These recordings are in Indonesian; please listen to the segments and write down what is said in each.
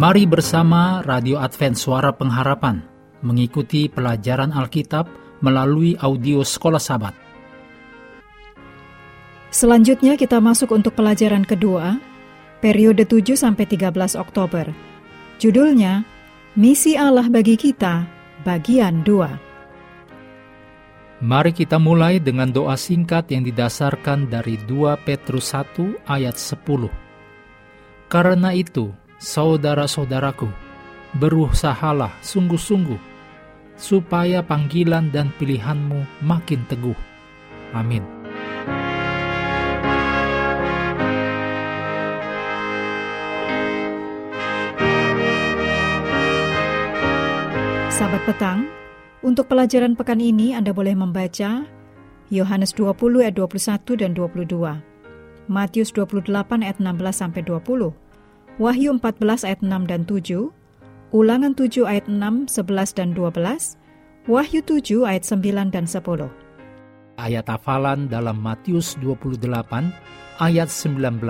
Mari bersama Radio Advent Suara Pengharapan mengikuti pelajaran Alkitab melalui audio Sekolah Sabat. Selanjutnya kita masuk untuk pelajaran kedua, periode 7 sampai 13 Oktober. Judulnya Misi Allah bagi kita, bagian 2. Mari kita mulai dengan doa singkat yang didasarkan dari 2 Petrus 1 ayat 10. Karena itu, saudara-saudaraku, berusahalah sungguh-sungguh supaya panggilan dan pilihanmu makin teguh. Amin. Sahabat petang, untuk pelajaran pekan ini Anda boleh membaca Yohanes 20 ayat 21 dan 22, Matius 28 ayat 16 sampai 20, Wahyu 14 ayat 6 dan 7, Ulangan 7 ayat 6, 11 dan 12, Wahyu 7 ayat 9 dan 10. Ayat hafalan dalam Matius 28 ayat 19.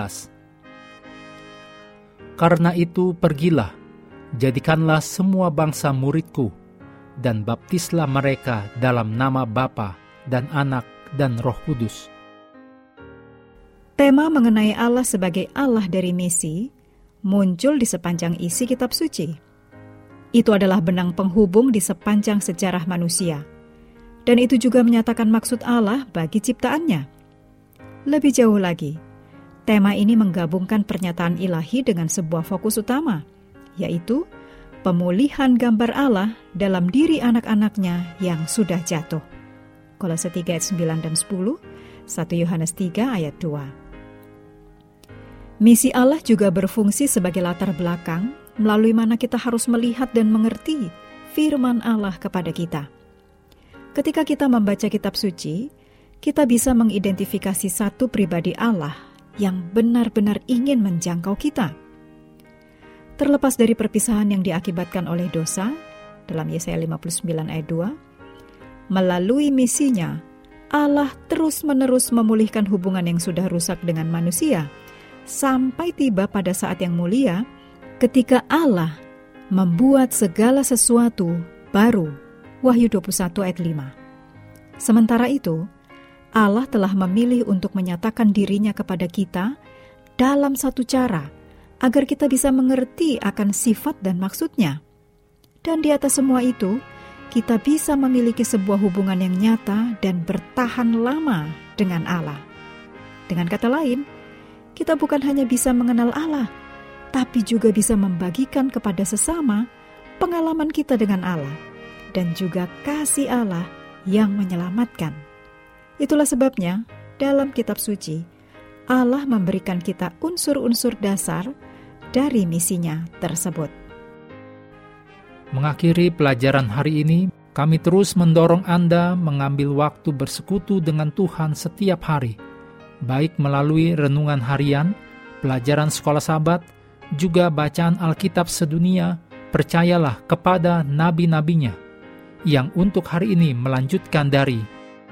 Karena itu pergilah, jadikanlah semua bangsa muridku, dan baptislah mereka dalam nama Bapa dan Anak dan Roh Kudus. Tema mengenai Allah sebagai Allah dari misi muncul di sepanjang isi kitab suci. Itu adalah benang penghubung di sepanjang sejarah manusia. Dan itu juga menyatakan maksud Allah bagi ciptaannya. Lebih jauh lagi, tema ini menggabungkan pernyataan ilahi dengan sebuah fokus utama, yaitu pemulihan gambar Allah dalam diri anak-anaknya yang sudah jatuh. Kolose 3 ayat 9 dan 10, 1 Yohanes 3 ayat 2. Misi Allah juga berfungsi sebagai latar belakang melalui mana kita harus melihat dan mengerti firman Allah kepada kita. Ketika kita membaca kitab suci, kita bisa mengidentifikasi satu pribadi Allah yang benar-benar ingin menjangkau kita. Terlepas dari perpisahan yang diakibatkan oleh dosa, dalam Yesaya 59 ayat 2, melalui misinya, Allah terus-menerus memulihkan hubungan yang sudah rusak dengan manusia – sampai tiba pada saat yang mulia ketika Allah membuat segala sesuatu baru. Wahyu 21 ayat 5. Sementara itu, Allah telah memilih untuk menyatakan dirinya kepada kita dalam satu cara agar kita bisa mengerti akan sifat dan maksudnya. Dan di atas semua itu, kita bisa memiliki sebuah hubungan yang nyata dan bertahan lama dengan Allah. Dengan kata lain, kita bukan hanya bisa mengenal Allah, tapi juga bisa membagikan kepada sesama pengalaman kita dengan Allah dan juga kasih Allah yang menyelamatkan. Itulah sebabnya dalam kitab suci Allah memberikan kita unsur-unsur dasar dari misinya tersebut. Mengakhiri pelajaran hari ini, kami terus mendorong Anda mengambil waktu bersekutu dengan Tuhan setiap hari – baik melalui renungan harian, pelajaran sekolah sahabat, juga bacaan Alkitab sedunia, percayalah kepada nabi-nabinya, yang untuk hari ini melanjutkan dari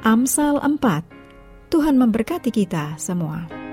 Amsal 4. Tuhan memberkati kita semua.